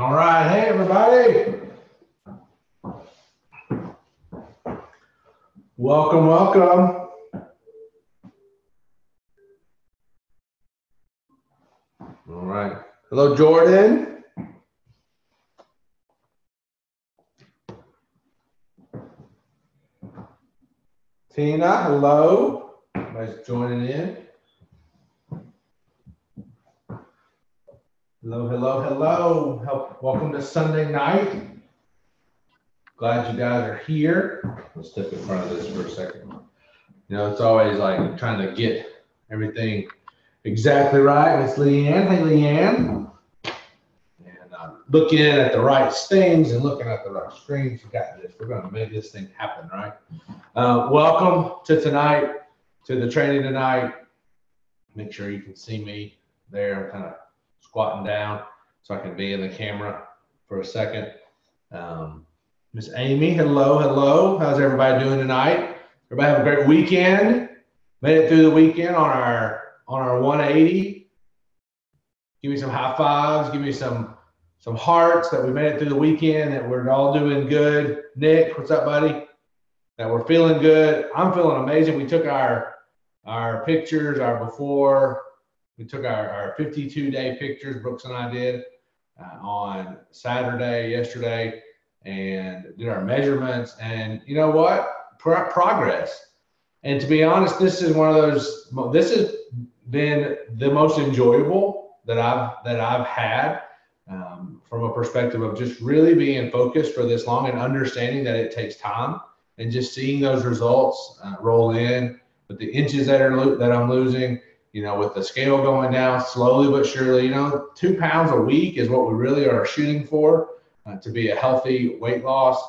All right, hey everybody. Welcome, welcome. All right. Hello, Jordan. Tina, hello. Everybody's joining in. Hello, hello, hello. Help, welcome to Sunday night. Glad you guys are here. Let's step in front of this for a second. You know, it's always like trying to get everything exactly right. It's Leanne. Hey, Leanne. And uh, looking at the right things and looking at the right screens. You got this. We're going to make this thing happen, right? Uh, welcome to tonight, to the training tonight. Make sure you can see me there. kind of squatting down so I can be in the camera for a second. Um, Miss Amy, hello, hello. How's everybody doing tonight? Everybody have a great weekend. Made it through the weekend on our on our 180. Give me some high fives. Give me some some hearts that we made it through the weekend. That we're all doing good. Nick, what's up, buddy? That we're feeling good. I'm feeling amazing. We took our our pictures, our before, we took our, our 52 day pictures, Brooks and I did uh, on Saturday, yesterday, and did our measurements. And you know what? Pro- progress. And to be honest, this is one of those, this has been the most enjoyable that I've, that I've had um, from a perspective of just really being focused for this long and understanding that it takes time and just seeing those results uh, roll in with the inches that are that I'm losing you know, with the scale going down slowly but surely, you know, two pounds a week is what we really are shooting for uh, to be a healthy weight loss.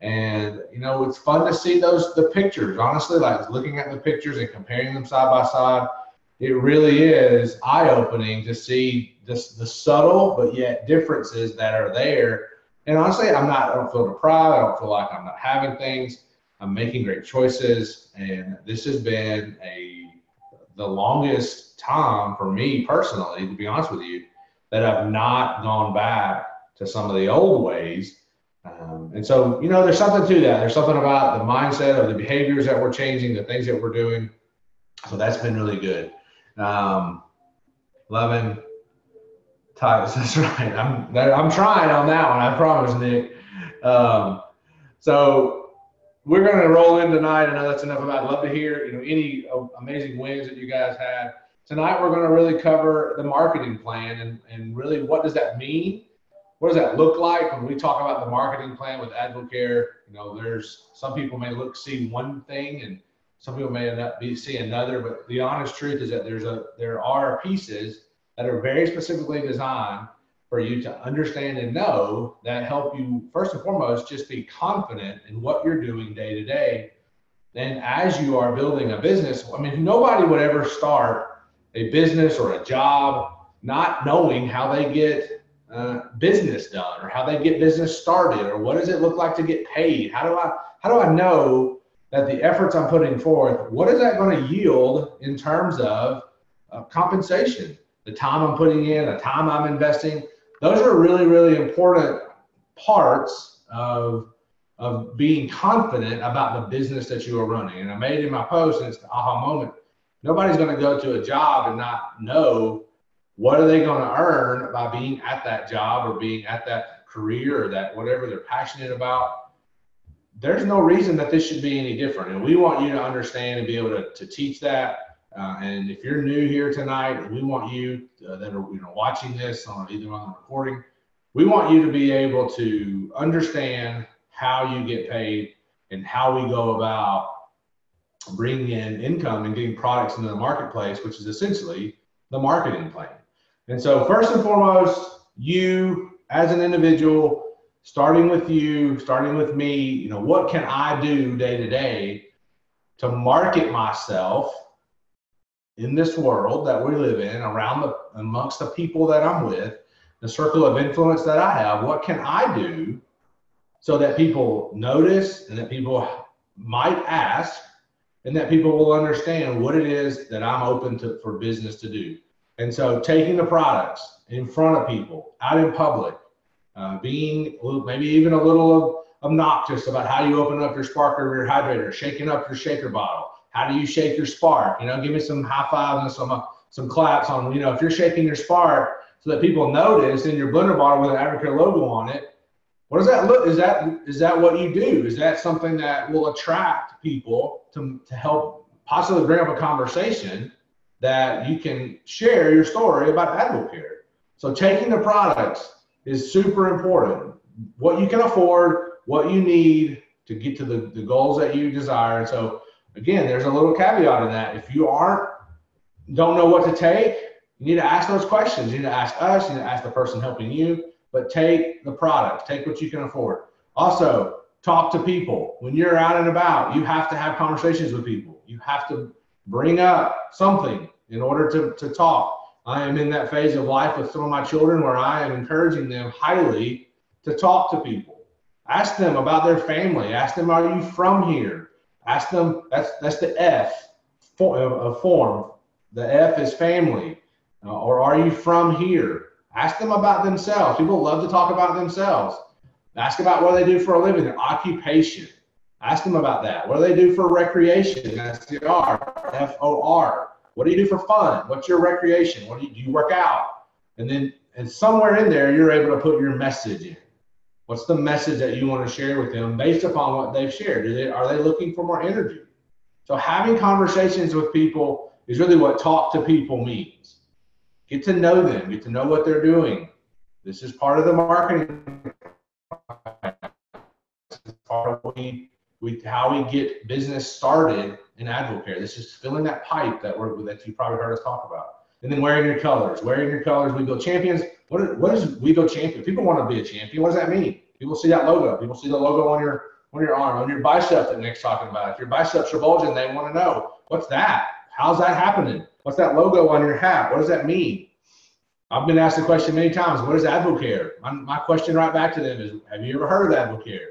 And, you know, it's fun to see those, the pictures, honestly, like looking at the pictures and comparing them side by side. It really is eye opening to see just the subtle but yet differences that are there. And honestly, I'm not, I don't feel deprived. I don't feel like I'm not having things. I'm making great choices. And this has been a the longest time for me personally, to be honest with you, that I've not gone back to some of the old ways. Um, and so, you know, there's something to that. There's something about the mindset of the behaviors that we're changing, the things that we're doing. So that's been really good. Um, loving types. That's right. I'm I'm trying on that one. I promise, Nick. Um, so we're going to roll in tonight. I know that's enough about. I'd love to hear you know any uh, amazing wins that you guys had tonight. We're going to really cover the marketing plan and and really what does that mean? What does that look like when we talk about the marketing plan with Advocare? You know, there's some people may look see one thing and some people may not be see another. But the honest truth is that there's a there are pieces that are very specifically designed for you to understand and know that help you first and foremost just be confident in what you're doing day to day. Then as you are building a business i mean nobody would ever start a business or a job not knowing how they get uh, business done or how they get business started or what does it look like to get paid? How do i how do i know that the efforts i'm putting forth what is that going to yield in terms of uh, compensation? The time i'm putting in the time i'm investing those are really, really important parts of, of being confident about the business that you are running. And I made in my post, and it's the aha moment. Nobody's going to go to a job and not know what are they going to earn by being at that job or being at that career or that whatever they're passionate about there's no reason that this should be any different. And we want you to understand and be able to, to teach that uh, and if you're new here tonight, we want you uh, that are you know watching this on either on the recording, we want you to be able to understand how you get paid and how we go about bringing in income and getting products into the marketplace, which is essentially the marketing plan. And so, first and foremost, you as an individual, starting with you, starting with me, you know, what can I do day to day to market myself in this world that we live in, around the amongst the people that I'm with, the circle of influence that I have, what can I do so that people notice and that people might ask and that people will understand what it is that I'm open to for business to do. And so taking the products in front of people, out in public, uh, being maybe even a little obnoxious about how you open up your spark or your hydrator, shaking up your shaker bottle. How do you shake your spark? You know, give me some high fives and some uh, some claps on. You know, if you're shaking your spark so that people notice in your blender bottle with an Advocare logo on it, what does that look? Is that is that what you do? Is that something that will attract people to to help possibly bring up a conversation that you can share your story about Advocare? So taking the products is super important. What you can afford, what you need to get to the, the goals that you desire. And so again, there's a little caveat in that. If you aren't, don't know what to take, you need to ask those questions. You need to ask us, you need to ask the person helping you, but take the product, take what you can afford. Also, talk to people. When you're out and about, you have to have conversations with people. You have to bring up something in order to, to talk. I am in that phase of life with some of my children where I am encouraging them highly to talk to people. Ask them about their family. Ask them, are you from here? Ask them, that's, that's the F of form. The F is family. Uh, or are you from here? Ask them about themselves. People love to talk about themselves. Ask about what they do for a living, their occupation. Ask them about that. What do they do for recreation? That's the R, F O R. What do you do for fun? What's your recreation? What do you do? You work out, and then and somewhere in there you're able to put your message in. What's the message that you want to share with them based upon what they've shared? They, are they looking for more energy? So having conversations with people is really what talk to people means. Get to know them, get to know what they're doing. This is part of the marketing. Part of we, we how we get business started in Advocare. This is filling that pipe that we're that you probably heard us talk about. And then wearing your colors, wearing your colors, we build champions. What is, what is we go champion? People want to be a champion. What does that mean? People see that logo. People see the logo on your on your arm, on your bicep that Nick's talking about. If your biceps are bulging, they want to know what's that? How's that happening? What's that logo on your hat? What does that mean? I've been asked the question many times. What is Advocare? My, my question right back to them is, have you ever heard of Advocare?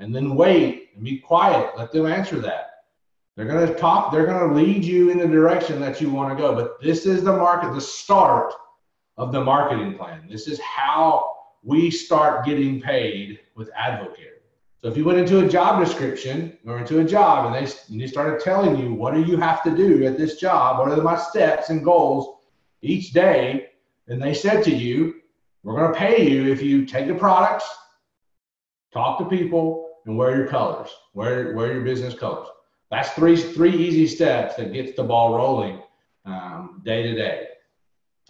And then wait and be quiet. Let them answer that. They're going to talk, they're going to lead you in the direction that you want to go. But this is the market, the start of the marketing plan. This is how we start getting paid with Advocare. So if you went into a job description or into a job and they, and they started telling you, what do you have to do at this job? What are my steps and goals each day? And they said to you, we're going to pay you if you take the products, talk to people, and wear your colors, wear, wear your business colors. That's three three easy steps that gets the ball rolling um, day to day.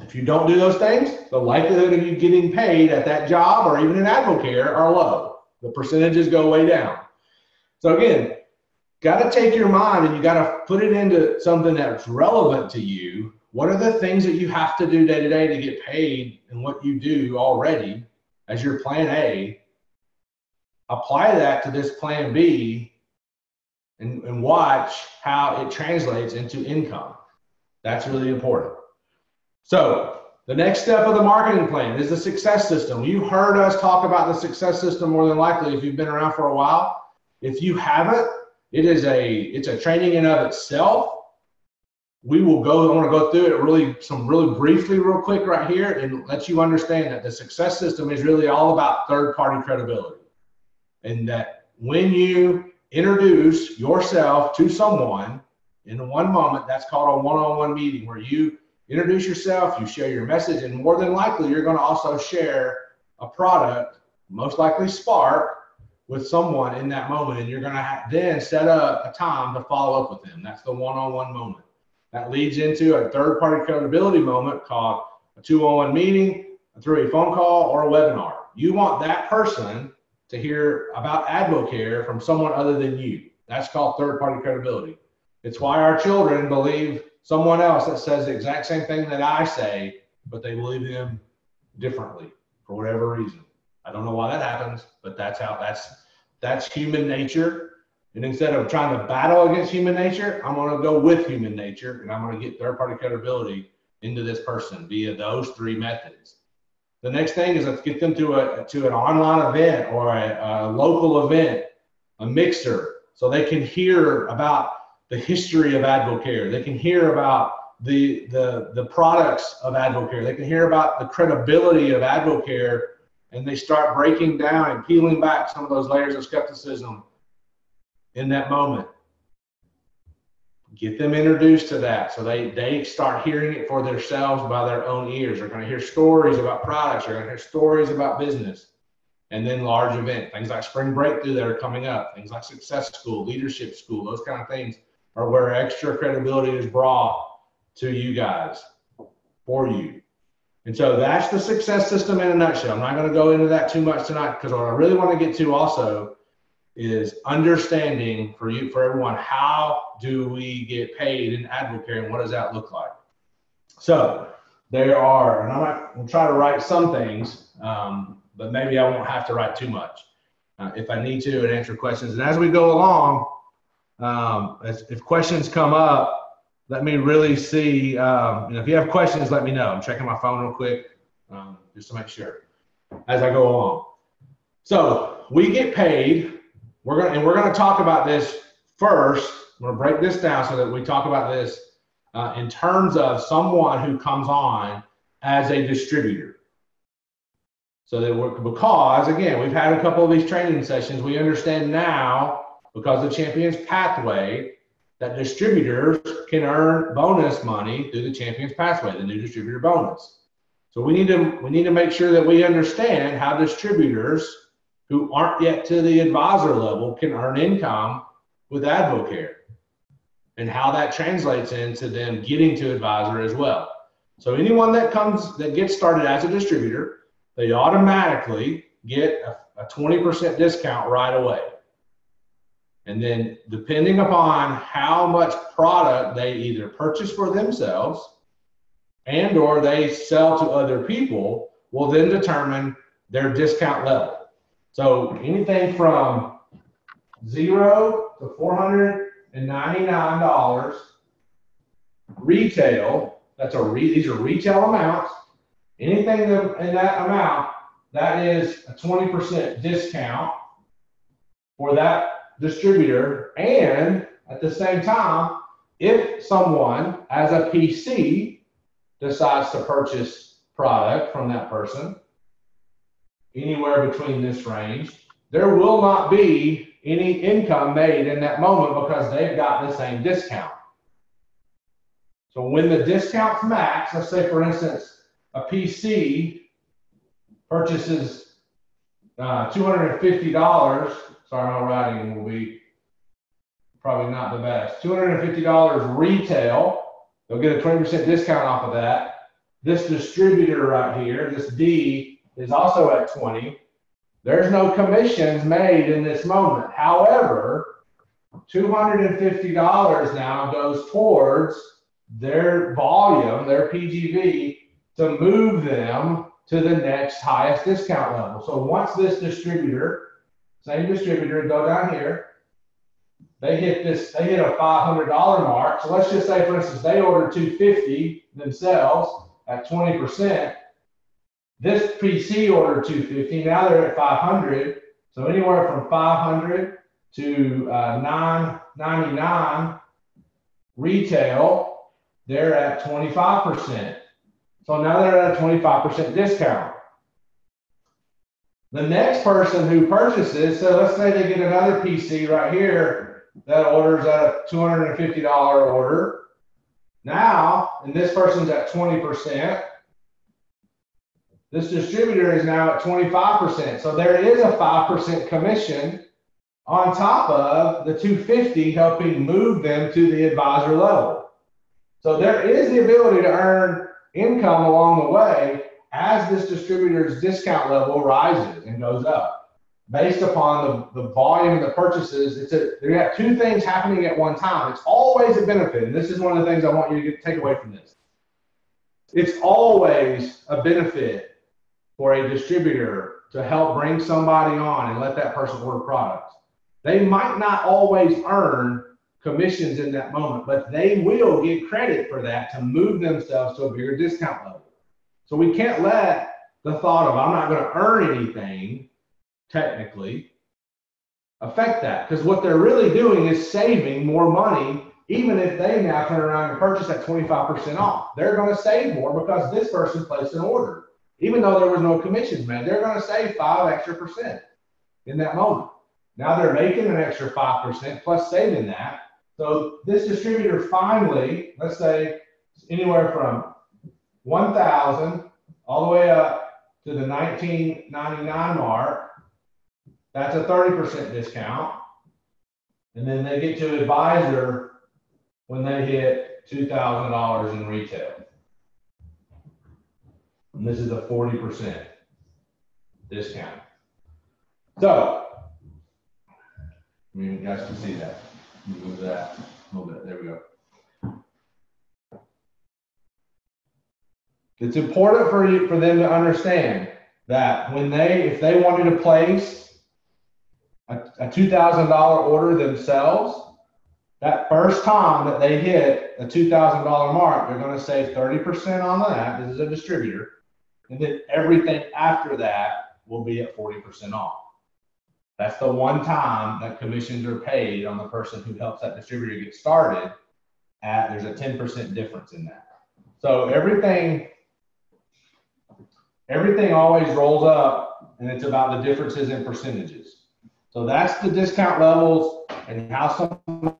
If you don't do those things, the likelihood of you getting paid at that job or even in Advocare are low. The percentages go way down. So again, got to take your mind and you got to put it into something that's relevant to you. What are the things that you have to do day to day to get paid and what you do already as your plan A? Apply that to this plan B and, and watch how it translates into income. That's really important. So the next step of the marketing plan is the success system. You heard us talk about the success system more than likely if you've been around for a while. If you haven't, it is a it's a training in of itself. We will go. I want to go through it really some really briefly, real quick, right here, and let you understand that the success system is really all about third party credibility, and that when you introduce yourself to someone in one moment. That's called a one on one meeting where you introduce yourself, you share your message, and more than likely, you're going to also share a product, most likely Spark, with someone in that moment. And you're going to then set up a time to follow up with them. That's the one on one moment. That leads into a third party credibility moment called a two on one meeting, through a phone call, or a webinar. You want that person to hear about Advocare from someone other than you. That's called third party credibility. It's why our children believe someone else that says the exact same thing that I say, but they believe them differently for whatever reason. I don't know why that happens, but that's how that's that's human nature. And instead of trying to battle against human nature, I'm going to go with human nature and I'm going to get third party credibility into this person via those three methods. The next thing is let's get them to a to an online event or a, a local event, a mixer, so they can hear about the history of Advocare. They can hear about the the the products of Advocare. They can hear about the credibility of Advocare and they start breaking down and peeling back some of those layers of skepticism in that moment. Get them introduced to that so they, they start hearing it for themselves by their own ears. They're going to hear stories about products, they're going to hear stories about business. And then large events, things like Spring Breakthrough that are coming up, things like Success School, Leadership School, those kind of things are where extra credibility is brought to you guys for you. And so that's the success system in a nutshell. I'm not going to go into that too much tonight because what I really want to get to also is understanding for you, for everyone, how do we get paid in Advocare and what does that look like? So there are, and I'm to try to write some things, um, but maybe I won't have to write too much uh, if I need to and answer questions. And as we go along, um, as, if questions come up, let me really see. Um, you know, if you have questions, let me know. I'm checking my phone real quick um, just to make sure as I go along. So we get paid. We're gonna and we're gonna talk about this first. I'm gonna break this down so that we talk about this uh, in terms of someone who comes on as a distributor. So that we're, because again, we've had a couple of these training sessions. We understand now because the Champions Pathway that distributors can earn bonus money through the Champions Pathway, the new distributor bonus. So we need to we need to make sure that we understand how distributors who aren't yet to the advisor level can earn income with Advocare and how that translates into them getting to advisor as well. So anyone that comes that gets started as a distributor, they automatically get a, a 20% discount right away. And then depending upon how much product they either purchase for themselves and or they sell to other people will then determine their discount level. So anything from zero to $499 retail, that's a re, these are retail amounts. Anything in that amount, that is a 20% discount for that distributor. And at the same time, if someone as a PC decides to purchase product from that person, anywhere between this range, there will not be any income made in that moment because they've got the same discount. So when the discount's max, let's say for instance, a PC purchases uh, $250 my writing will be probably not the best. $250 retail. They'll get a 20% discount off of that. This distributor right here, this D, is also at 20. There's no commissions made in this moment. However, $250 now goes towards their volume, their PGV, to move them to the next highest discount level. So once this distributor same distributor, go down here. They hit this, they hit a $500 mark. So let's just say, for instance, they ordered 250 themselves at 20%. This PC ordered 250. Now they're at 500. So anywhere from 500 to uh, 999 retail, they're at 25%. So now they're at a 25% discount. The next person who purchases, so let's say they get another PC right here that orders at a $250 order. Now, and this person's at 20%. This distributor is now at 25%. So there is a 5% commission on top of the 250 helping move them to the advisor level. So there is the ability to earn income along the way as this distributor's discount level rises and goes up based upon the, the volume of the purchases it's a you have two things happening at one time. It's always a benefit and this is one of the things i want you to get, take away from this. It's always a benefit for a distributor to help bring somebody on and let that person order products. They might not always earn commissions in that moment but they will get credit for that to move themselves to a bigger discount level so we can't let the thought of I'm not going to earn anything technically affect that because what they're really doing is saving more money even if they now turn around and purchase at 25% off they're going to save more because this person placed an order even though there was no commissions made, they're going to save five extra percent in that moment. Now they're making an extra 5% plus saving that. So this distributor finally, let's say anywhere from 1,000 all the way up to the 1999 mark, that's a 30% discount. And then they get to advisor when they hit $2,000 in retail. And this is a 40% discount. So, I mean, you guys can see that. Move that a little bit. There we go. It's important for you for them to understand that when they, if they wanted to place a, a two thousand dollar order themselves, that first time that they hit a two thousand dollar mark, they're going to save thirty percent on that. This is a distributor, and then everything after that will be at forty percent off. That's the one time that commissions are paid on the person who helps that distributor get started. At there's a 10% difference in that. So everything, everything always rolls up, and it's about the differences in percentages. So that's the discount levels and how somebody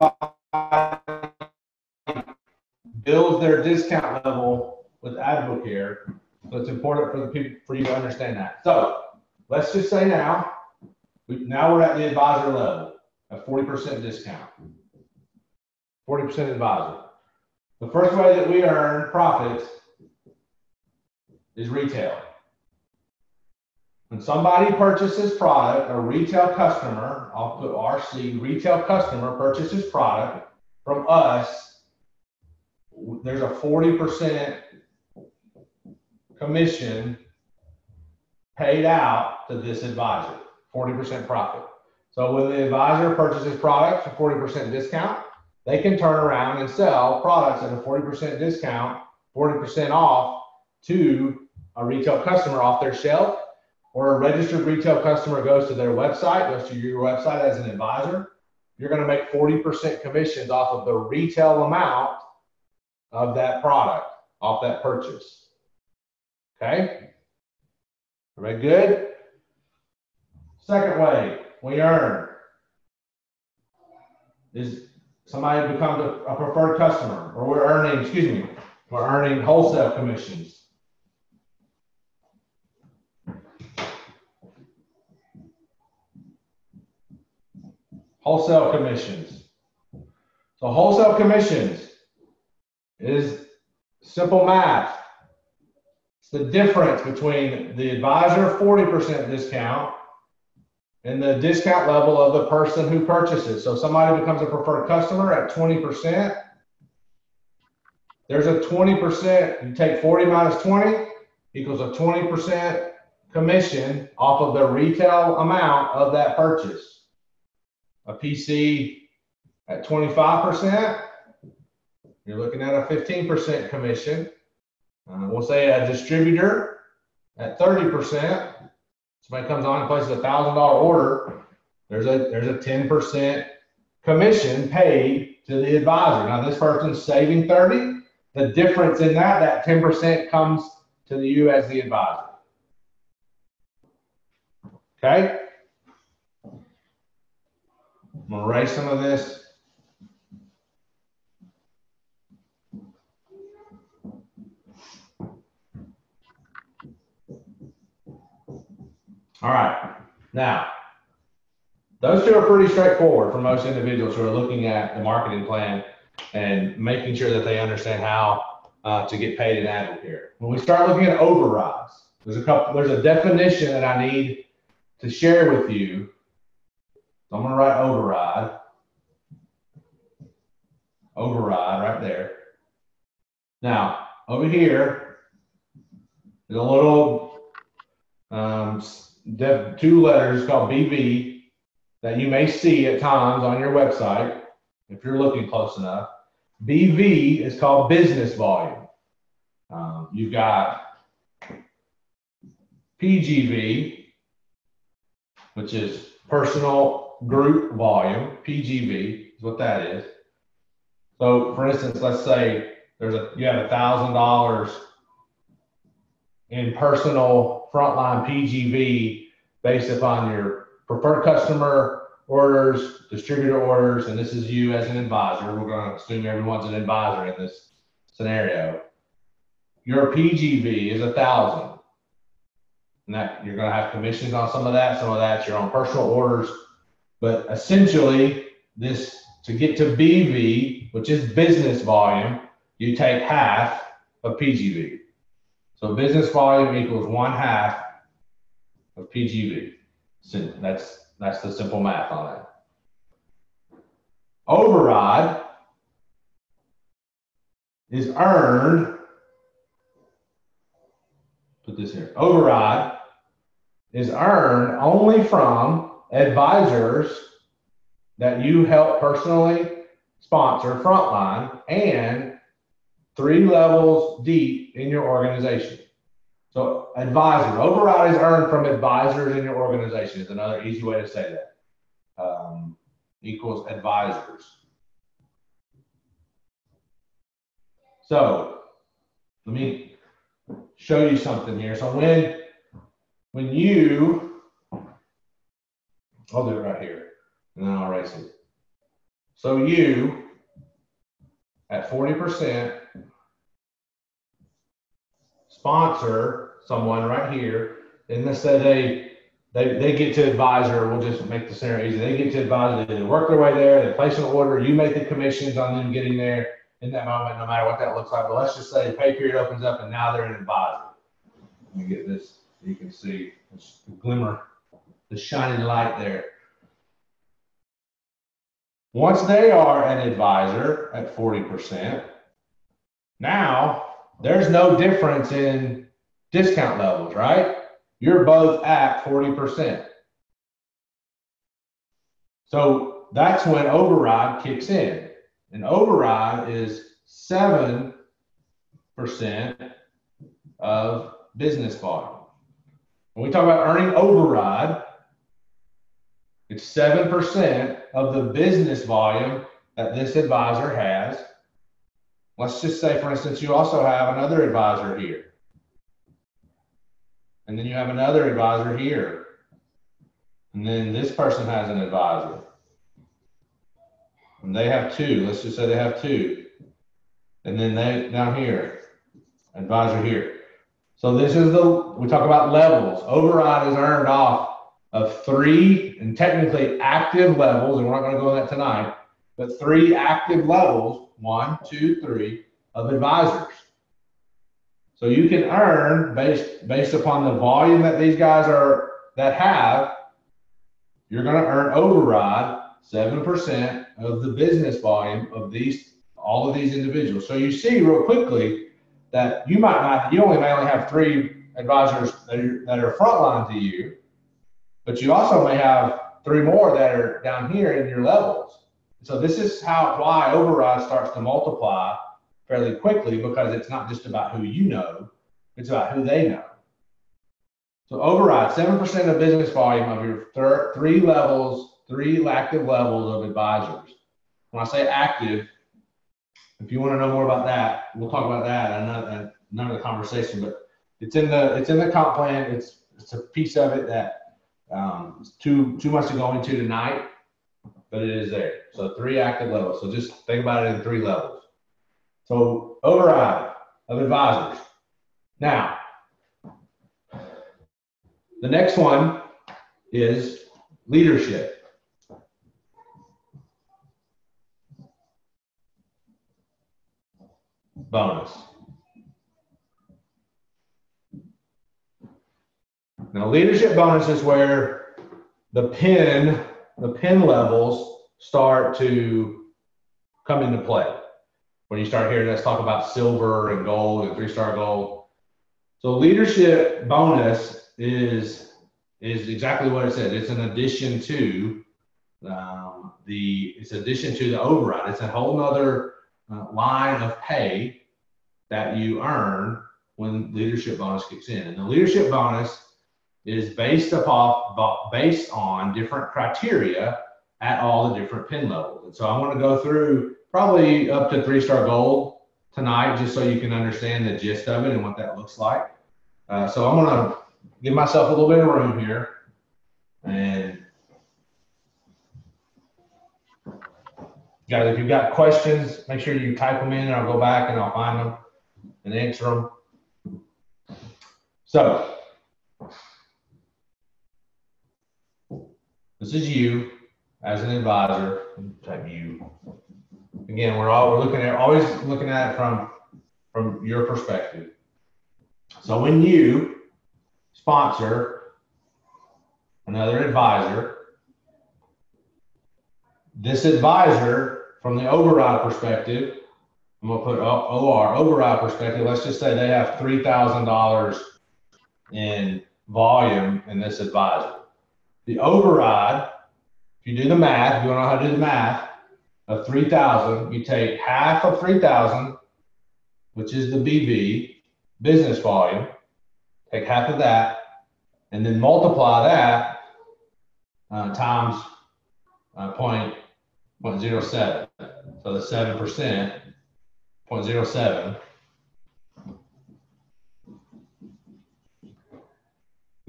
builds their discount level with Advocare. So it's important for the people for you to understand that. So let's just say now we, now we're at the advisor level, a 40% discount. 40% advisor. The first way that we earn profits is retail. When somebody purchases product, a retail customer, I'll put RC, retail customer purchases product from us, there's a 40% commission paid out to this advisor. 40% profit. So when the advisor purchases products for 40% discount, they can turn around and sell products at a 40% discount, 40% off to a retail customer off their shelf, or a registered retail customer goes to their website, goes to your website as an advisor. You're going to make 40% commissions off of the retail amount of that product, off that purchase. Okay? Very good? Second way we earn is somebody becomes a, a preferred customer, or we're earning, excuse me, we're earning wholesale commissions. Wholesale commissions. So wholesale commissions is simple math. It's the difference between the advisor 40% discount and the discount level of the person who purchases. So somebody becomes a preferred customer at 20%. There's a 20%, you take 40 minus 20 equals a 20% commission off of the retail amount of that purchase. A PC at 25%, you're looking at a 15% commission. Uh, we'll say a distributor at 30%, somebody comes on and places a thousand dollar order, there's a there's a 10% commission paid to the advisor. Now this person's saving 30. The difference in that, that 10% comes to you as the advisor. Okay? I'm gonna erase some of this. All right. Now, those two are pretty straightforward for most individuals who are looking at the marketing plan and making sure that they understand how uh, to get paid in Advocare. When we start looking at overrides, there's a couple. There's a definition that I need to share with you. So I'm going to write override. Override right there. Now over here, there's a little um, two letters called BV that you may see at times on your website if you're looking close enough. BV is called business volume. Um, you've got PGV, which is personal group volume. PGV is what that is. So, for instance, let's say there's a you have a thousand dollars in personal frontline PGV based upon your preferred customer orders, distributor orders, and this is you as an advisor. We're going to assume everyone's an advisor in this scenario. Your PGV is a thousand. And that you're going to have commissions on some of that, some of that's your own personal orders. But essentially, this to get to BV, which is business volume, you take half of PGV. So business volume equals one half of PGV. So that's that's the simple math on it. Override is earned. Put this here. Override is earned only from advisors that you help personally sponsor frontline and three levels deep in your organization. So advisor, override is earned from advisors in your organization is another easy way to say that. Um, equals advisors. So let me show you something here. So when when you, I'll do it right here, and then I'll erase it. So you, at 40%, sponsor someone right here, and let's say they they, they get to advisor, we'll just make the scenario easy. They get to advisor, they work their way there, they place an order, you make the commissions on them getting there in that moment, no matter what that looks like. But let's just say pay period opens up and now they're an advisor. Let me get this, you can see the glimmer, the shining light there. Once they are an advisor at 40%, now there's no difference in discount levels, right? You're both at 40%. So that's when override kicks in. And override is 7% of business volume. When we talk about earning override, it's 7% of the business volume that this advisor has. Let's just say, for instance, you also have another advisor here. And then you have another advisor here. And then this person has an advisor. And they have two. Let's just say they have two. And then they down here, advisor here. So this is the, we talk about levels. Override is earned off of three and technically active levels, and we're not going to go into that tonight, but three active levels, one, two, three, of advisors. So you can earn based based upon the volume that these guys are that have, you're going to earn override seven percent of the business volume of these all of these individuals. So you see real quickly that you might not you only may only have three advisors that are, that are frontline to you, but you also may have three more that are down here in your levels. So this is how why override starts to multiply fairly quickly because it's not just about who you know, it's about who they know. So override 7% of business volume of your three levels, three active levels of advisors. When I say active, if you want to know more about that, we'll talk about that another another conversation. But it's in the it's in the comp plan. It's it's a piece of it that um, too too much to go into tonight, but it is there. So three active levels. So just think about it in three levels. So override of advisors. Now, the next one is leadership. Bonus. Now, leadership bonus is where the pin, the pin levels start to come into play when you start hearing us talk about silver and gold and three star gold. So leadership bonus is is exactly what it says. It's an addition to um, the it's addition to the override. It's a whole other uh, line of pay that you earn when leadership bonus kicks in. And the leadership bonus is based upon based on different criteria at all the different pin levels. And so I want to go through probably up to three star gold tonight, just so you can understand the gist of it and what that looks like. Uh, so I'm gonna give myself a little bit of room here, and guys, if you've got questions, make sure you type them in, and I'll go back and I'll find them and answer them. So this is you as an advisor, type you. Again, we're all we're looking at always looking at it from from your perspective. So when you sponsor another advisor, this advisor, from the override perspective, I'm gonna put OR override perspective. Let's just say they have three thousand dollars in volume in this advisor. The override, if you do the math, if you don't know how to do the math, of 3,000, you take half of 3,000, which is the BV, business volume, take half of that, and then multiply that uh, times uh, 0.07. So the 7%, 0.07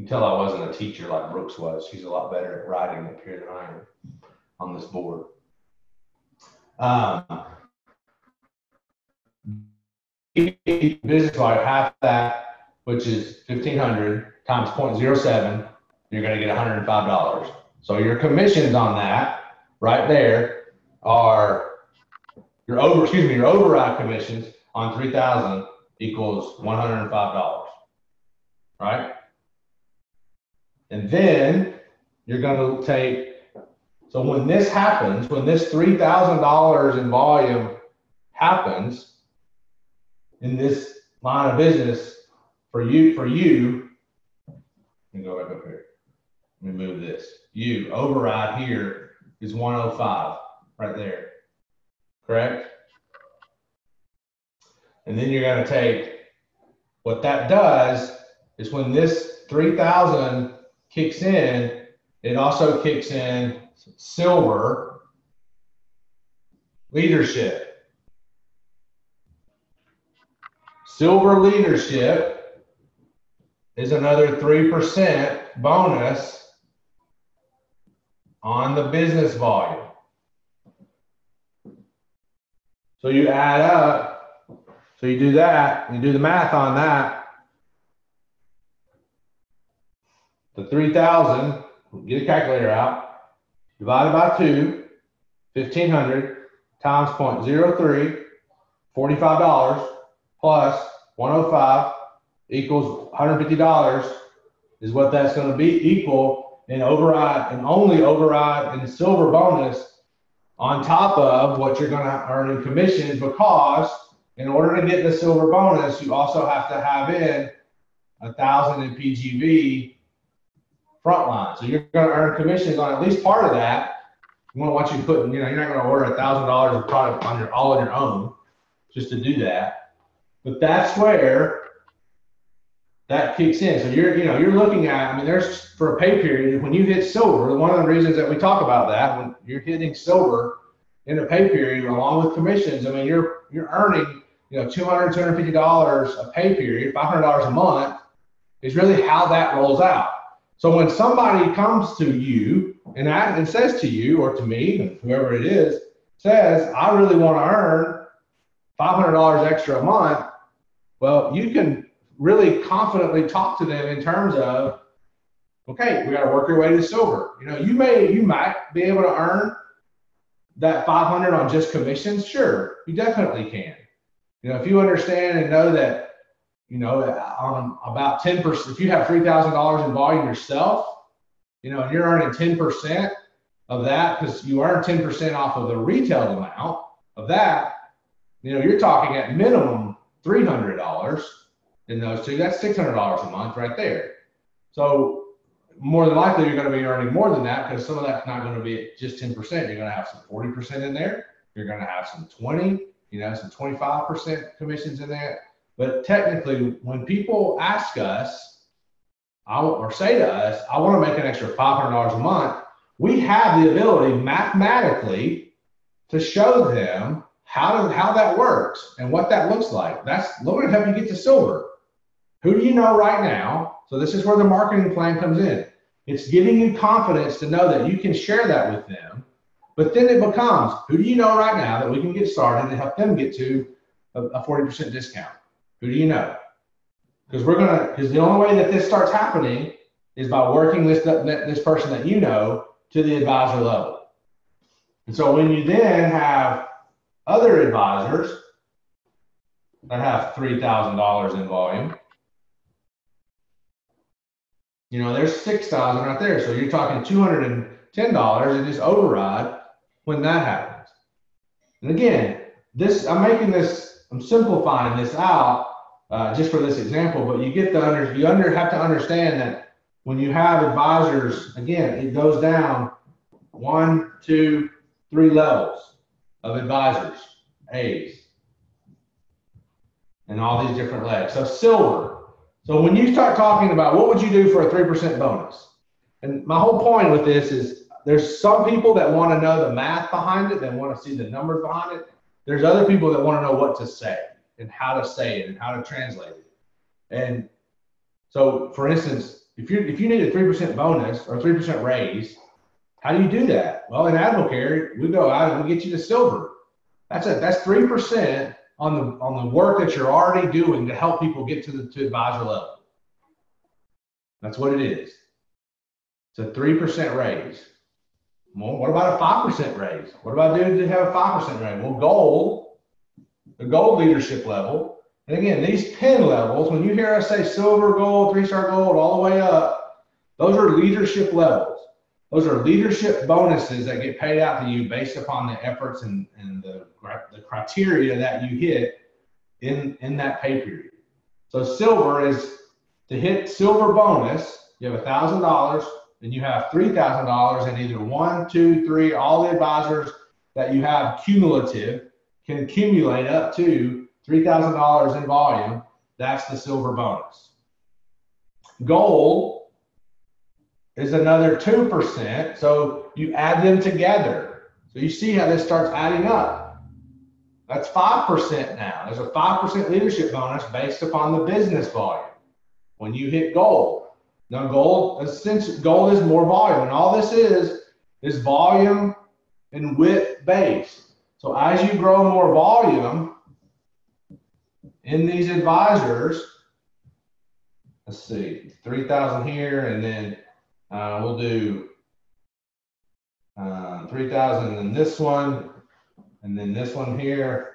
can tell I wasn't a teacher like Brooks was. She's a lot better at writing up here than I am on this board. Um, business volume, half that, which is 1500 times 0.07, you're going to get $105. So your commissions on that right there are your over, excuse me, your override commissions on 3000 equals $105. Right? And then you're going to take, so when this happens, when this $3,000 in volume happens in this line of business for you, for you, let me go back up here. Let me move this. You override here is 105 right there. Correct? And then you're going to take what that does is when this 3000 kicks in, it also kicks in silver leadership. Silver leadership is another 3% bonus on the business volume. So you add up, so you do that, you do the math on that. The 3,000, get a calculator out, divided by 2, 1,500 times 0.03, $45 plus 105 equals $150 is what that's going to be equal in override and only override and silver bonus on top of what you're going to earn in commission because in order to get the silver bonus, you also have to have in a thousand in PGV frontline. So you're going to earn commissions on at least part of that. We to want you putting, you know, you're not going to order a thousand dollars of product on your all on your own just to do that. But that's where that kicks in. So you're, you know, you're looking at, I mean, there's for a pay period, when you hit silver, one of the reasons that we talk about that, when you're hitting silver in a pay period along with commissions, I mean, you're you're earning, you know, 200 $250 a pay period, $500 a month is really how that rolls out. So when somebody comes to you and, and says to you or to me, whoever it is, says, I really want to earn $500 extra a month, well, you can really confidently talk to them in terms of, okay, we got to work your way to silver. You know, you may, you might be able to earn that 500 on just commissions. Sure, you definitely can. You know, if you understand and know that, you know, on about 10%, if you have $3,000 in volume yourself, you know, and you're earning 10% of that because you earn 10% off of the retail amount of that, you know, you're talking at minimum $300 in those two, that's $600 a month right there. So more than likely, you're going to be earning more than that because some of that's not going to be just 10%. You're going to have some 40% in there. You're going to have some 20, you know, some 25% commissions in there. But technically, when people ask us I, or say to us, I want to make an extra $500 a month, we have the ability mathematically to show them how to, how that works and what that looks like. That's going to help you get to silver who do you know right now? So this is where the marketing plan comes in. It's giving you confidence to know that you can share that with them. But then it becomes, who do you know right now that we can get started and help them get to a, 40% discount? Who do you know? Because we're gonna, because the only way that this starts happening is by working this this person that you know to the advisor level. And so when you then have other advisors that have $3,000 in volume, you know, there's 6,000 right there. So you're talking $210 in this override when that happens. And again, this, I'm making this, I'm simplifying this out uh, just for this example, but you get the under, you under have to understand that when you have advisors, again, it goes down one, two, three levels of advisors, A's, and all these different legs. So silver. So when you start talking about what would you do for a 3% bonus? And my whole point with this is there's some people that want to know the math behind it, they want to see the numbers behind it. There's other people that want to know what to say and how to say it and how to translate it. And so, for instance, if you if you need a three percent bonus or three percent raise, how do you do that? Well, in AdvoCare, we go out and we get you to silver. That's it. That's three percent on the on the work that you're already doing to help people get to the to advisor level. That's what it is. It's a three percent raise. Well, what about a five percent raise? What about dudes that have a five percent raise? Well, gold, the gold leadership level, and again, these 10 levels, when you hear us say silver, gold, three star gold, all the way up, those are leadership levels. Those are leadership bonuses that get paid out to you based upon the efforts and, and the, the criteria that you hit in, in that pay period. So silver is to hit silver bonus, you have a $1,000 and you have $3,000 and either one, two, three, all the advisors that you have cumulative can accumulate up to $3,000 in volume. That's the silver bonus. Gold is another 2%. So you add them together. So you see how this starts adding up. That's 5% now. There's a 5% leadership bonus based upon the business volume when you hit gold. Now, gold, essentially, gold is more volume. And all this is, is volume and width based. So as you grow more volume in these advisors, let's see, 3,000 here, and then uh, we'll do uh, 3,000 in this one, and then this one here.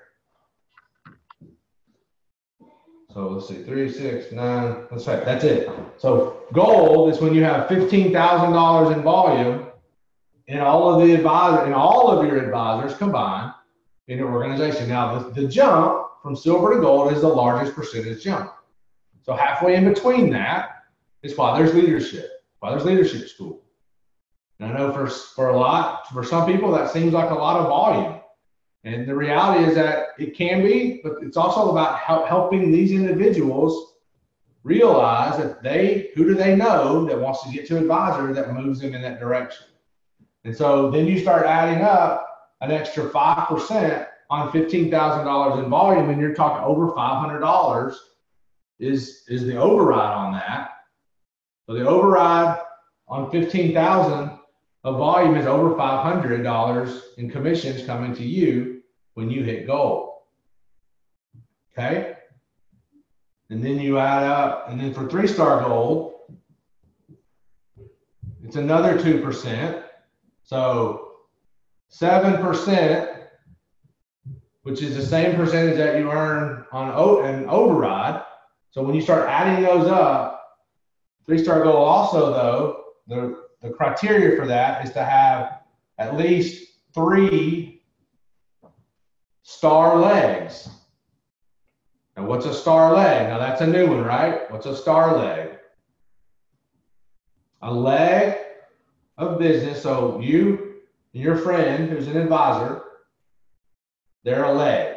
So let's see, three, six, nine. That's right. That's it. So gold is when you have fifteen thousand dollars in volume, in all of the advisor, in all of your advisors combined in your organization. Now the, the jump from silver to gold is the largest percentage jump. So halfway in between that is why there's leadership. Why there's leadership school. And I know for for a lot, for some people, that seems like a lot of volume. And the reality is that it can be, but it's also about help, helping these individuals realize that they, who do they know that wants to get to advisor that moves them in that direction. And so then you start adding up an extra 5% on $15,000 in volume, and you're talking over $500 is, is the override on that. So the override on 15,000 of volume is over $500 in commissions coming to you when you hit gold. Okay. And then you add up, and then for three star gold, it's another 2%. So 7%, which is the same percentage that you earn on an override. So when you start adding those up, three star gold also, though, the the criteria for that is to have at least three star legs. And what's a star leg? Now that's a new one, right? What's a star leg? A leg of business. So you and your friend who's an advisor, they're a leg.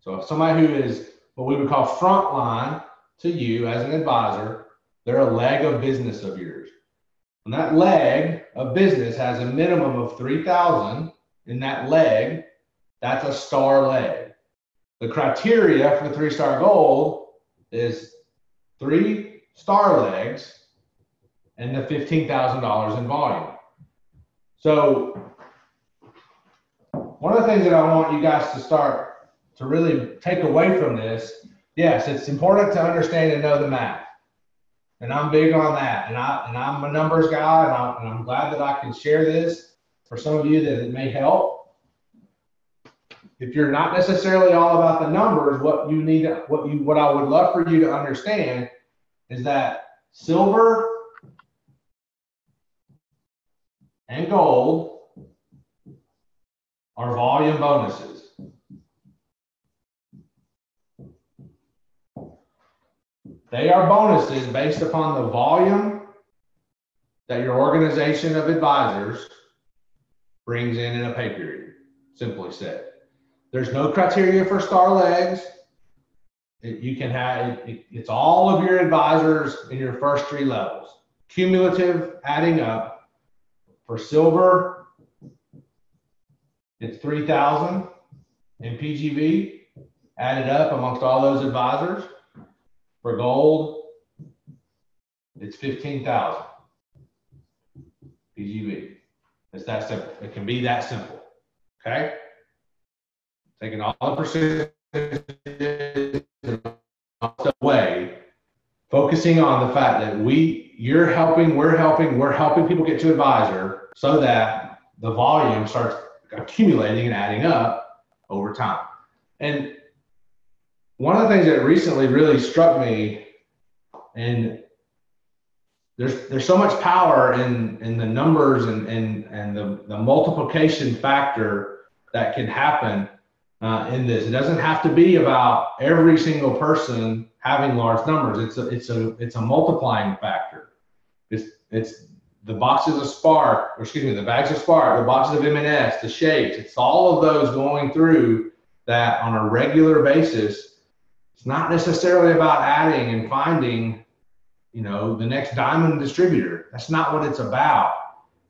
So if somebody who is what we would call frontline to you as an advisor, they're a leg of business of yours. And that leg of business has a minimum of 3,000 in that leg. That's a star leg. The criteria for three star gold is three star legs and the $15,000 in volume. So one of the things that I want you guys to start to really take away from this, yes, it's important to understand and know the math. And I'm big on that. And I and I'm a numbers guy, and, I, and I'm glad that I can share this for some of you that it may help. If you're not necessarily all about the numbers, what you need, what you, what I would love for you to understand is that silver and gold are volume bonuses. They are bonuses based upon the volume that your organization of advisors brings in in a pay period, simply said. There's no criteria for star legs. It, you can have it, it's all of your advisors in your first three levels. Cumulative adding up for silver, it's 3,000 in PGV added up amongst all those advisors. For gold, it's 15,000 PGV. It's that simple. It can be that simple. Okay? Taking all the percentages away, focusing on the fact that we, you're helping, we're helping, we're helping people get to advisor so that the volume starts accumulating and adding up over time. And one of the things that recently really struck me, and there's there's so much power in in the numbers and and and the, the multiplication factor that can happen uh, in this. It doesn't have to be about every single person having large numbers. It's a it's a it's a multiplying factor. It's it's the boxes of Spark, or excuse me, the bags of Spark, the boxes of M&S, the shapes. It's all of those going through that on a regular basis it's not necessarily about adding and finding, you know, the next diamond distributor. That's not what it's about.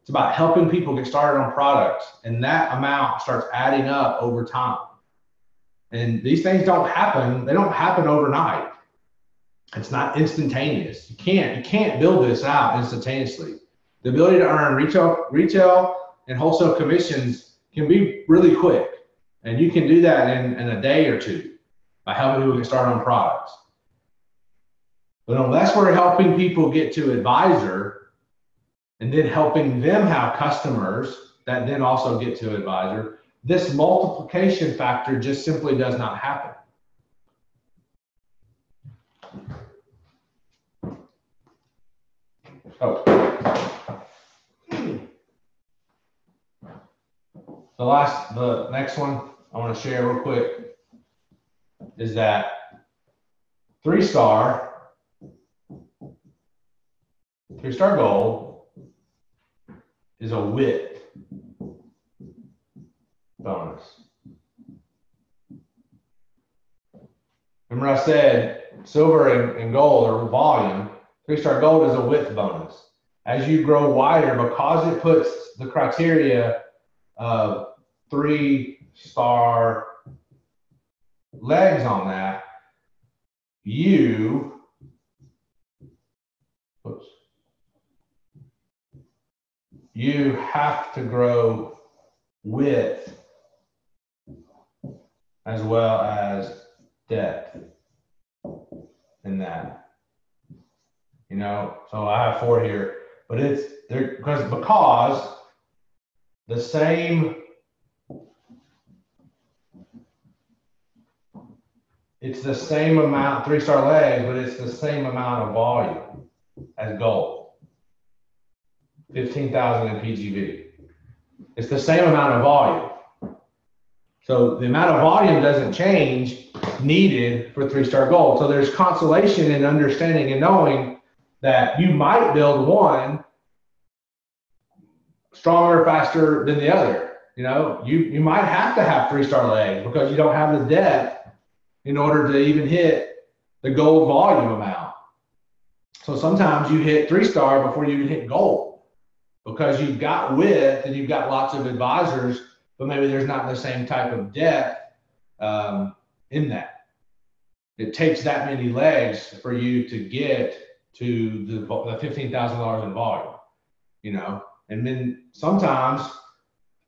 It's about helping people get started on products, and that amount starts adding up over time. And these things don't happen; they don't happen overnight. It's not instantaneous. You can't you can't build this out instantaneously. The ability to earn retail retail and wholesale commissions can be really quick, and you can do that in, in a day or two by helping people get started on products. But unless we're helping people get to advisor and then helping them have customers that then also get to advisor, this multiplication factor just simply does not happen. Oh. The last, the next one I want to share real quick is that three star, three star gold is a width bonus. Remember I said silver and, and gold are volume. Three star gold is a width bonus. As you grow wider, because it puts the criteria of three star legs on that, you oops, you have to grow width as well as depth in that. You know, so I have four here, but it's there because because the same it's the same amount, three star legs, but it's the same amount of volume as gold. 15,000 in PGV. It's the same amount of volume. So the amount of volume doesn't change needed for three star gold. So there's consolation in understanding and knowing that you might build one stronger, faster than the other. You know, you, you might have to have three star legs because you don't have the depth in order to even hit the gold volume amount. So sometimes you hit three star before you hit gold because you've got width and you've got lots of advisors, but maybe there's not the same type of depth um, in that. it takes that many legs for you to get to the, the $15,000 in volume, you know, and then sometimes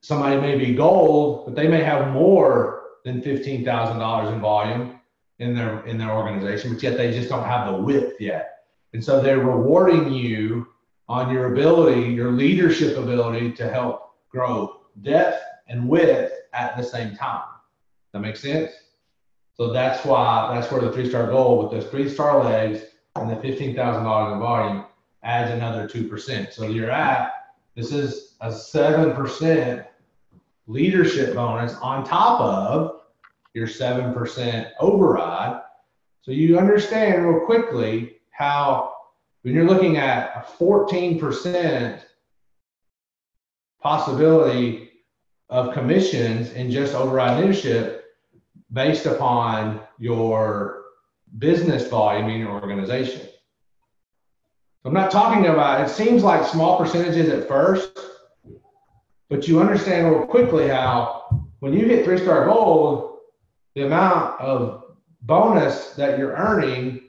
somebody may be gold, but they may have more than $15,000 in volume in their, in their organization, but yet they just don't have the width yet. And so they're rewarding you on your ability, your leadership ability to help grow depth and width at the same time. That makes sense? So that's why that's where the three star goal with those three star legs and the fifteen thousand dollars in volume adds another two percent. So you're at this is a seven percent leadership bonus on top of your seven percent override. So you understand real quickly how when you're looking at a fourteen percent possibility of commissions in just override leadership based upon your business volume in your organization. I'm not talking about, it seems like small percentages at first, but you understand real quickly how when you hit three star gold, the amount of bonus that you're earning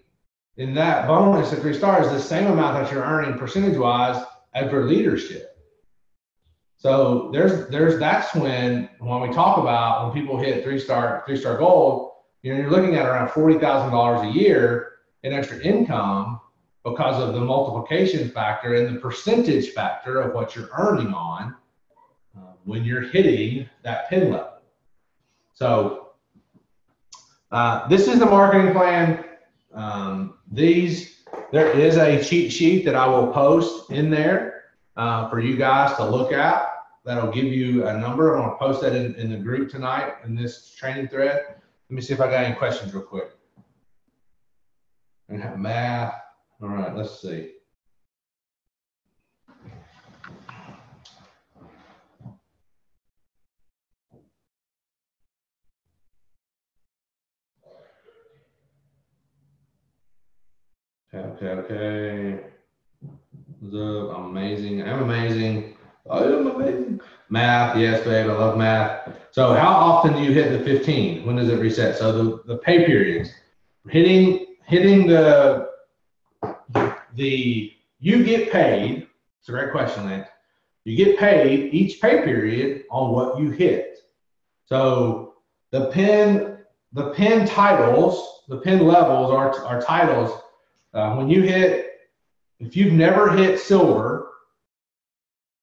in that bonus at three stars is the same amount that you're earning percentage wise as for leadership. So there's there's that's when when we talk about when people hit three star three star gold, you know, you're looking at around forty thousand dollars a year in extra income because of the multiplication factor and the percentage factor of what you're earning on when you're hitting that pin level. So uh, this is the marketing plan. Um, these there is a cheat sheet that I will post in there uh, for you guys to look at that'll give you a number. I'm gonna post that in, in the group tonight in this training thread. Let me see if I got any questions real quick. And have math. All right, let's see. Okay, okay, okay. Up? Amazing. I'm amazing. I am amazing. Math, yes, babe. I love math. So, how often do you hit the 15? When does it reset? So, the, the pay periods, hitting hitting the the you get paid. It's a great question, Lance. You get paid each pay period on what you hit. So, the pin the pin titles, the pin levels are are titles. Uh, when you hit, if you've never hit silver,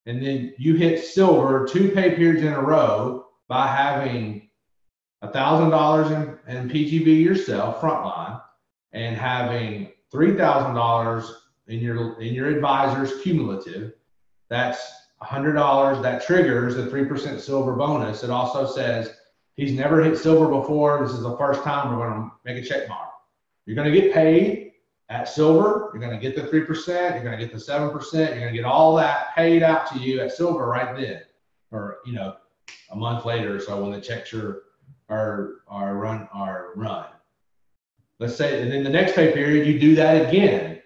and then you hit silver two pay periods in a row by having a thousand dollars in, PGV yourself frontline and having three thousand dollars in your in your advisors cumulative. That's hundred dollars. That triggers the three percent silver bonus. It also says he's never hit silver before. This is the first time we're going to make a check mark. You're going to get paid at silver, you're going to get the 3%, you're going to get the 7%, you're going to get all that paid out to you at silver right then, or, you know, a month later so when the checks are, are, are run, are run. Let's say, and then the next pay period, you do that again.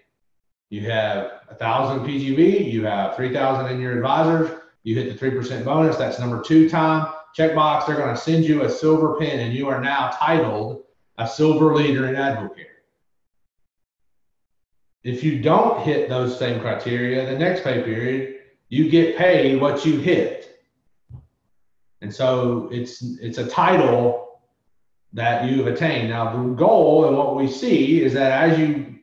You have a thousand PGV, you have 3,000 in your advisors, you hit the 3% bonus. That's number two time. Checkbox, they're going to send you a silver pin and you are now titled a silver leader in Advocare. If you don't hit those same criteria, the next pay period, you get paid what you hit. And so it's it's a title that you've attained. Now the goal and what we see is that as you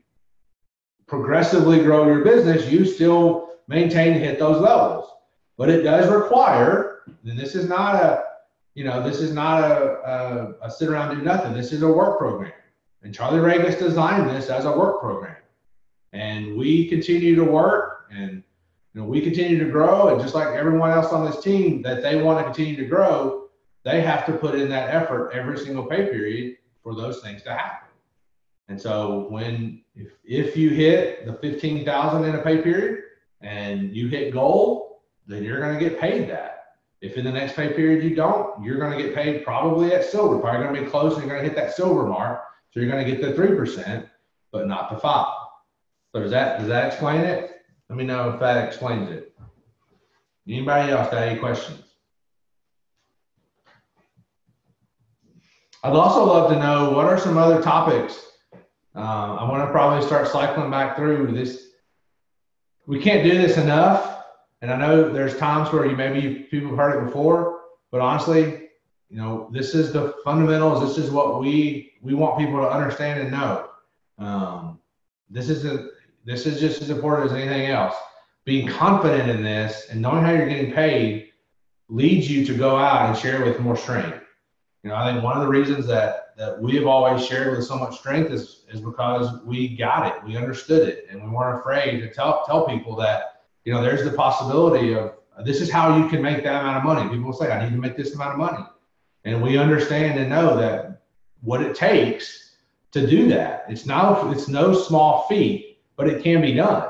progressively grow your business, you still maintain and hit those levels. But it does require, and this is not a, you know, this is not a, a, a sit around do nothing. This is a work program. And Charlie Ragus designed this as a work program and we continue to work and you know we continue to grow. And just like everyone else on this team that they want to continue to grow they have to put in that effort every single pay period for those things to happen. And so when if, if you hit the 15000 in a pay period and you hit goal then you're going to get paid that. If in the next pay period you don't you're going to get paid probably at silver. Probably going to be close and you're going to hit that silver mark. So you're going to get the 3% but not the 5 so does that does that explain it? Let me know if that explains it. Anybody else got any questions? I'd also love to know what are some other topics. Uh, I want to probably start cycling back through this. We can't do this enough, and I know there's times where you maybe people have heard it before, but honestly, you know, this is the fundamentals. This is what we we want people to understand and know. Um, this is a, this is just as important as anything else. Being confident in this and knowing how you're getting paid leads you to go out and share with more strength. You know, I think one of the reasons that that we have always shared with so much strength is is because we got it, we understood it, and we weren't afraid to tell tell people that you know there's the possibility of this is how you can make that amount of money. People will say, I need to make this amount of money, and we understand and know that what it takes to do that. It's not it's no small feat, but it can be done.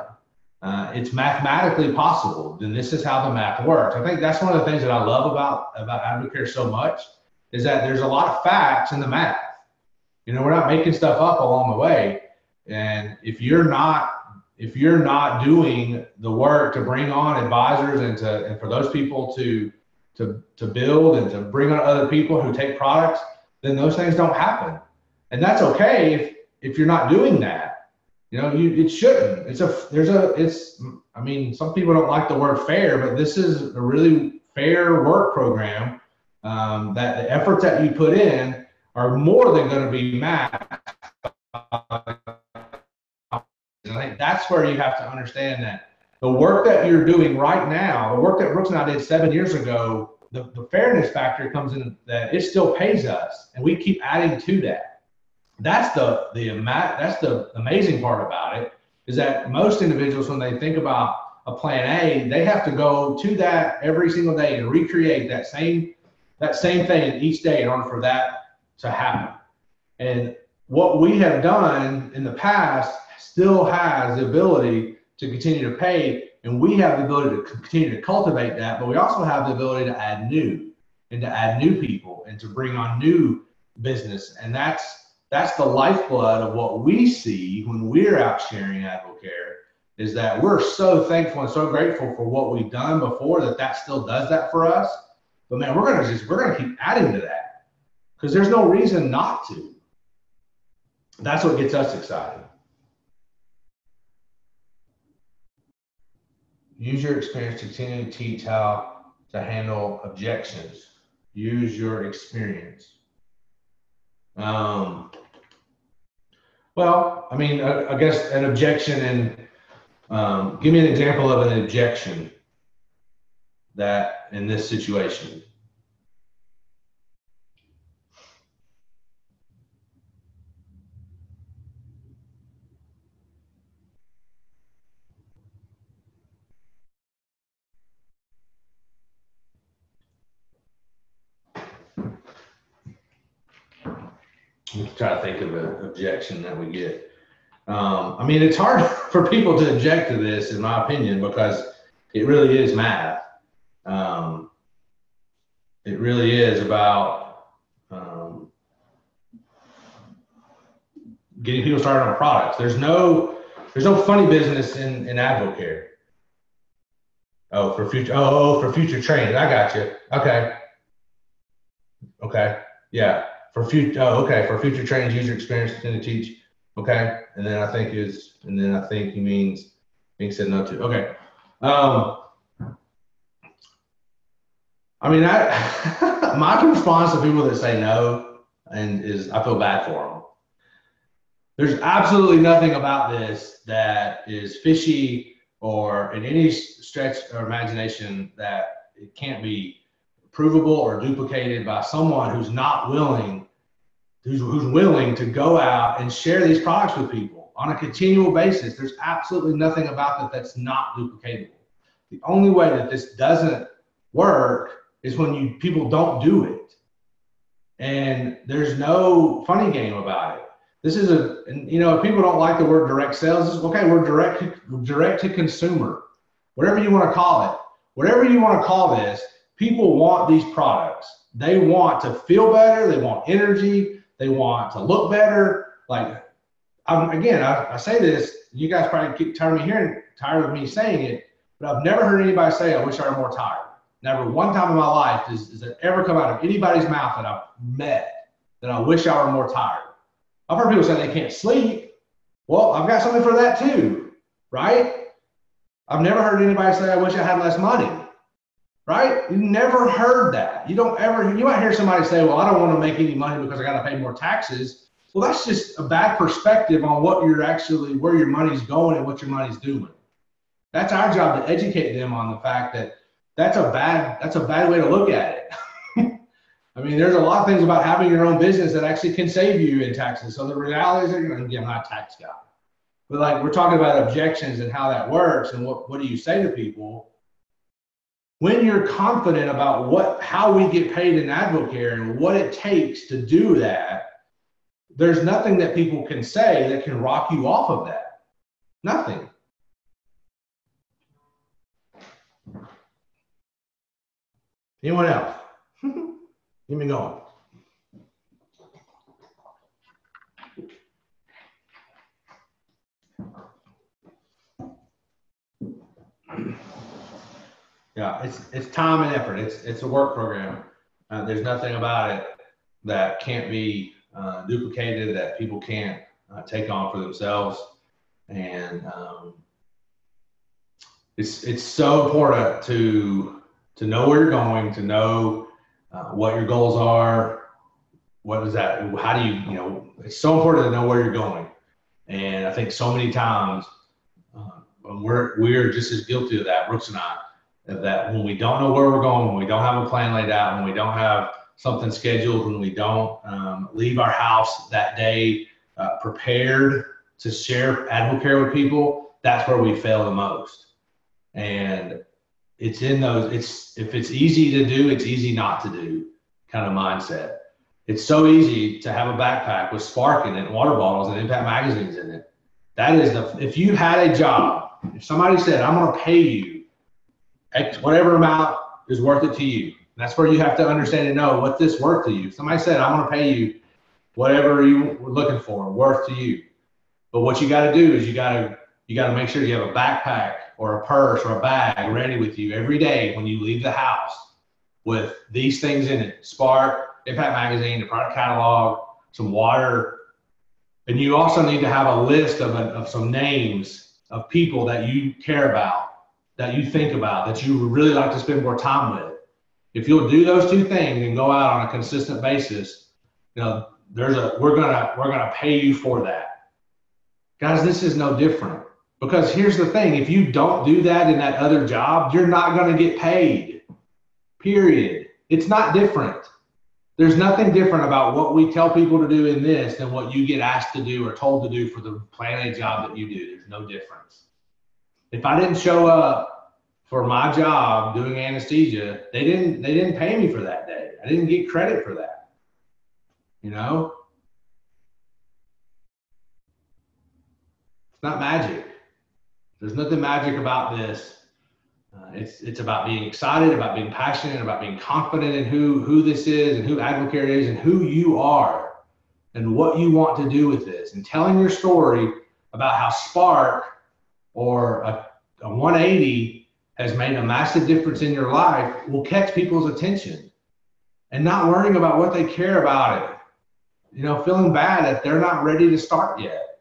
Uh, it's mathematically possible. Then this is how the math works. I think that's one of the things that I love about about Advocare so much is that there's a lot of facts in the math. You know, we're not making stuff up along the way. And if you're not if you're not doing the work to bring on advisors and to and for those people to to to build and to bring on other people who take products, then those things don't happen. And that's okay if if you're not doing that. You know, you it shouldn't. It's a there's a it's I mean, some people don't like the word fair, but this is a really fair work program um, that the efforts that you put in are more than going to be matched. I think that's where you have to understand that the work that you're doing right now, the work that Brooks and I did seven years ago, the, the fairness factor comes in that it still pays us, and we keep adding to that. That's the the that's the amazing part about it is that most individuals when they think about a plan A, they have to go to that every single day and recreate that same that same thing each day in order for that to happen. And what we have done in the past still has the ability to continue to pay, and we have the ability to continue to cultivate that, but we also have the ability to add new and to add new people and to bring on new business. And that's that's the lifeblood of what we see when we're out sharing Advocare is that we're so thankful and so grateful for what we've done before that that still does that for us but man, we're gonna just we're gonna keep adding to that because there's no reason not to. That's what gets us excited. Use your experience to continue to teach how to handle objections. Use your experience. Um, well, I mean, I, I guess an objection and um, give me an example of an objection that in this situation? Try to think of an objection that we get. Um, I mean, it's hard for people to object to this, in my opinion, because it really is math. Um, it really is about um, getting people started on products. There's no there's no funny business in in Advocare. Oh, for future oh, oh for future training. I got you. Okay. Okay. Yeah. For future oh, okay, for future trainings, user experience to teach. Okay. And then I think is and then I think he means being said no to. Okay. Um I mean, I, my response to people that say no and is I feel bad for them. There's absolutely nothing about this that is fishy or in any stretch or imagination that it can't be provable or duplicated by someone who's not willing, who's, who's willing to go out and share these products with people on a continual basis. There's absolutely nothing about that that's not duplicatable. The only way that this doesn't work is when you people don't do it. And there's no funny game about it. This is a and, you know if people don't like the word direct sales is okay we're direct direct to consumer. Whatever you want to call it. Whatever you want to call this people want these products. They want to feel better. They want energy they want to look better like I'm, again I, I say this you guys probably keep tired of me hearing tired of me saying it but i've never heard anybody say i wish i were more tired Never one time in my life does, does it ever come out of anybody's mouth that I've met that I wish I were more tired. I've heard people say they can't sleep. Well, I've got something for that too, right? I've never heard anybody say, I wish I had less money, right? You never heard that. You don't ever, you might hear somebody say, well, I don't want to make any money because I got to pay more taxes. Well, that's just a bad perspective on what you're actually, where your money's going and what your money's doing. That's our job to educate them on the fact that that's a bad, that's a bad way to look at it. I mean, there's a lot of things about having your own business that actually can save you in taxes. So the reality is, you again, I'm not a tax guy, but like we're talking about objections and how that works, and what what do you say to people when you're confident about what how we get paid in Advocare and what it takes to do that? There's nothing that people can say that can rock you off of that. Nothing. Anyone else? keep me going. Yeah, it's it's time and effort. It's it's a work program. Uh, there's nothing about it that can't be uh, duplicated that people can't uh, take on for themselves, and um, it's it's so important to to know where you're going, to know uh, what your goals are. What is that? How do you, you know, it's so important to know where you're going. And I think so many times uh, we're, we're just as guilty of that, Brooks and I, that when we don't know where we're going, when we don't have a plan laid out, when we don't have something scheduled, when we don't um, leave our house that day uh, prepared to share Advocare with people, that's where we fail the most. And it's in those it's if it's easy to do it's easy not to do kind of mindset it's so easy to have a backpack with spark in it water bottles and impact magazines in it that is the if you had a job if somebody said i'm going to pay you X, whatever amount is worth it to you. That's where you have to understand and know what this worth to you? Somebody said i'm going to pay you whatever you were looking for worth to you. But what you got to do is you got to you got to make sure you have a backpack or a purse or a bag ready with you every day when you leave the house with these things in it. Spark, Impact Magazine, the product catalog, some water. And you also need to have a list of, a, of some names of people that you care about, that you think about, that you would really like to spend more time with. If you'll do those two things and go out on a consistent basis, you know, there's a we're gonna we're gonna pay you for that. Guys, this is no different. Because here's the thing if you don't do that in that other job, you're not to get paid. Period. It's not different. There's nothing different about what we tell people to do in this than what you get asked to do or told to do for the plan A job that you do. There's no difference. If I didn't show up for my job doing anesthesia, they didn't they didn't pay me for that day. I didn't get credit for that. You know? It's not magic. There's nothing magic about this. Uh, it's it's about being excited, about being passionate, about being confident in who who this is and who Advocare is and who you are and what you want to do with this and telling your story about how Spark or a, a 180 has made a massive difference in your life will catch people's attention and not worrying about what they care about it. You know, feeling bad that they're not ready to start yet,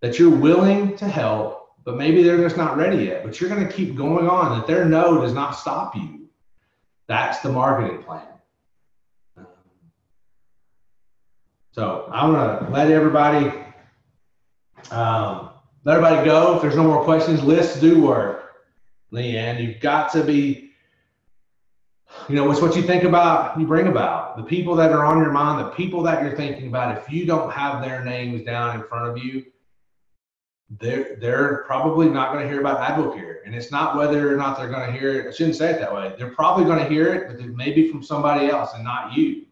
that you're willing to help but maybe they're just not ready yet. But you're going to keep going on. That their no does not stop you. That's the marketing plan. So I'm going to let everybody um, let everybody go. If there's no more questions, lists do work. Leanne, you've got to be, you know, it's what you think about, you bring about. The people that are on your mind, the people that you're thinking about, if you don't have their names down in front of you, they're they're probably not going to hear about Advocare, and it's not whether or not they're going to hear it. I shouldn't say it that way. They're probably going to hear it, but it may be from somebody else and not you.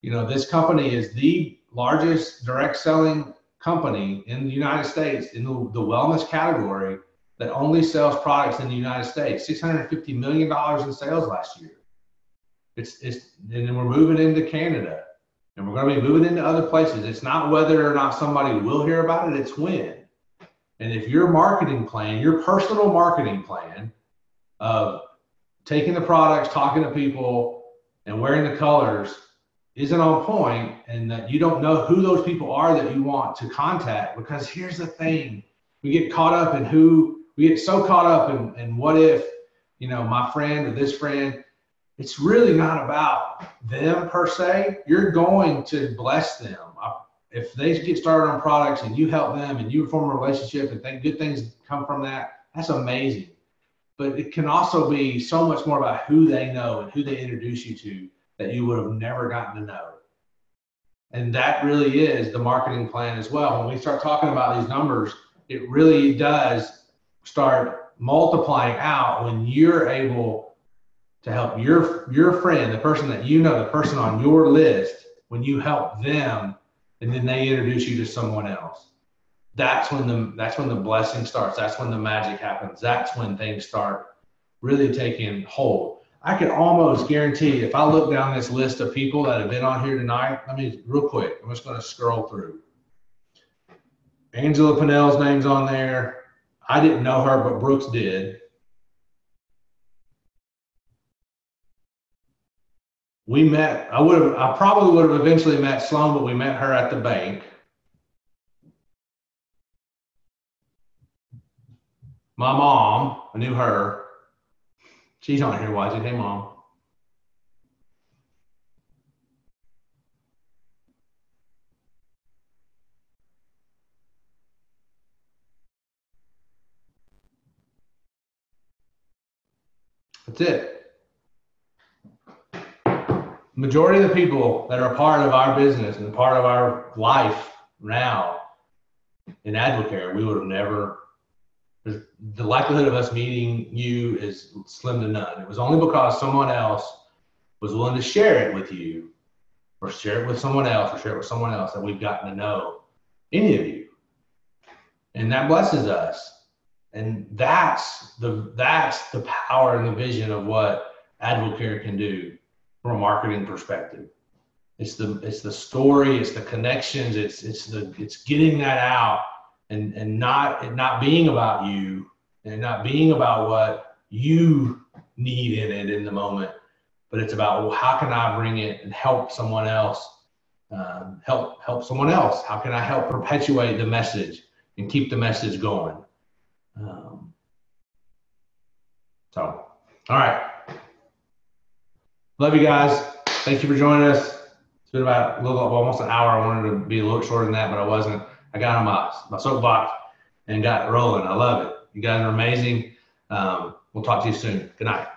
You know, this company is the largest direct selling company in the United States in the, the wellness category that only sells products in the United States. Six hundred fifty million dollars in sales last year. It's it's and then we're moving into Canada and we're going to be moving into other places. It's not whether or not somebody will hear about it, it's when. And if your marketing plan, your personal marketing plan of taking the products, talking to people, and wearing the colors isn't on point and that you don't know who those people are that you want to contact. Because here's the thing we get caught up in who we get so caught up in, in what if you know my friend or this friend. It's really not about them per se. You're going to bless them. If they get started on products and you help them and you form a relationship and think good things come from that that's amazing. But it can also be so much more about who they know and who they introduce you to that you would have never gotten to know. And that really is the marketing plan as well. When we start talking about these numbers, it really does start multiplying out when you're able to help your your friend, the person that you know, the person on your list, when you help them and then they introduce you to someone else. That's when the that's when the blessing starts. That's when the magic happens. That's when things start really taking hold. I can almost guarantee if I look down this list of people that have been on here tonight, let me real quick, I'm just going to scroll through. Angela Pinnell's name's on there. I didn't know her, but Brooks did. We met, I would have, I probably would have eventually met Sloan, but we met her at the bank. My mom, I knew her. She's on here watching. Hey, mom. That's it. Majority of the people that are part of our business and part of our life now in Advocare, we would have never the likelihood of us meeting you is slim to none. It was only because someone else was willing to share it with you or share it with someone else or share it with someone else that we've gotten to know any of you. And that blesses us. And that's the that's the power and the vision of what Advocare can do from a marketing perspective. It's the it's the story, it's the connections, it's it's the it's getting that out and and not it not being about you and not being about what you need in it in the moment, but it's about well, how can I bring it and help someone else, um, help help someone else? How can I help perpetuate the message and keep the message going? Um, so, all right, love you guys. Thank you for joining us. It's been about a little almost an hour. I wanted to be a little shorter than that, but I wasn't. I got on my, my soapbox and got rolling. I love it. You guys are amazing. Um, we'll talk to you soon. Good night.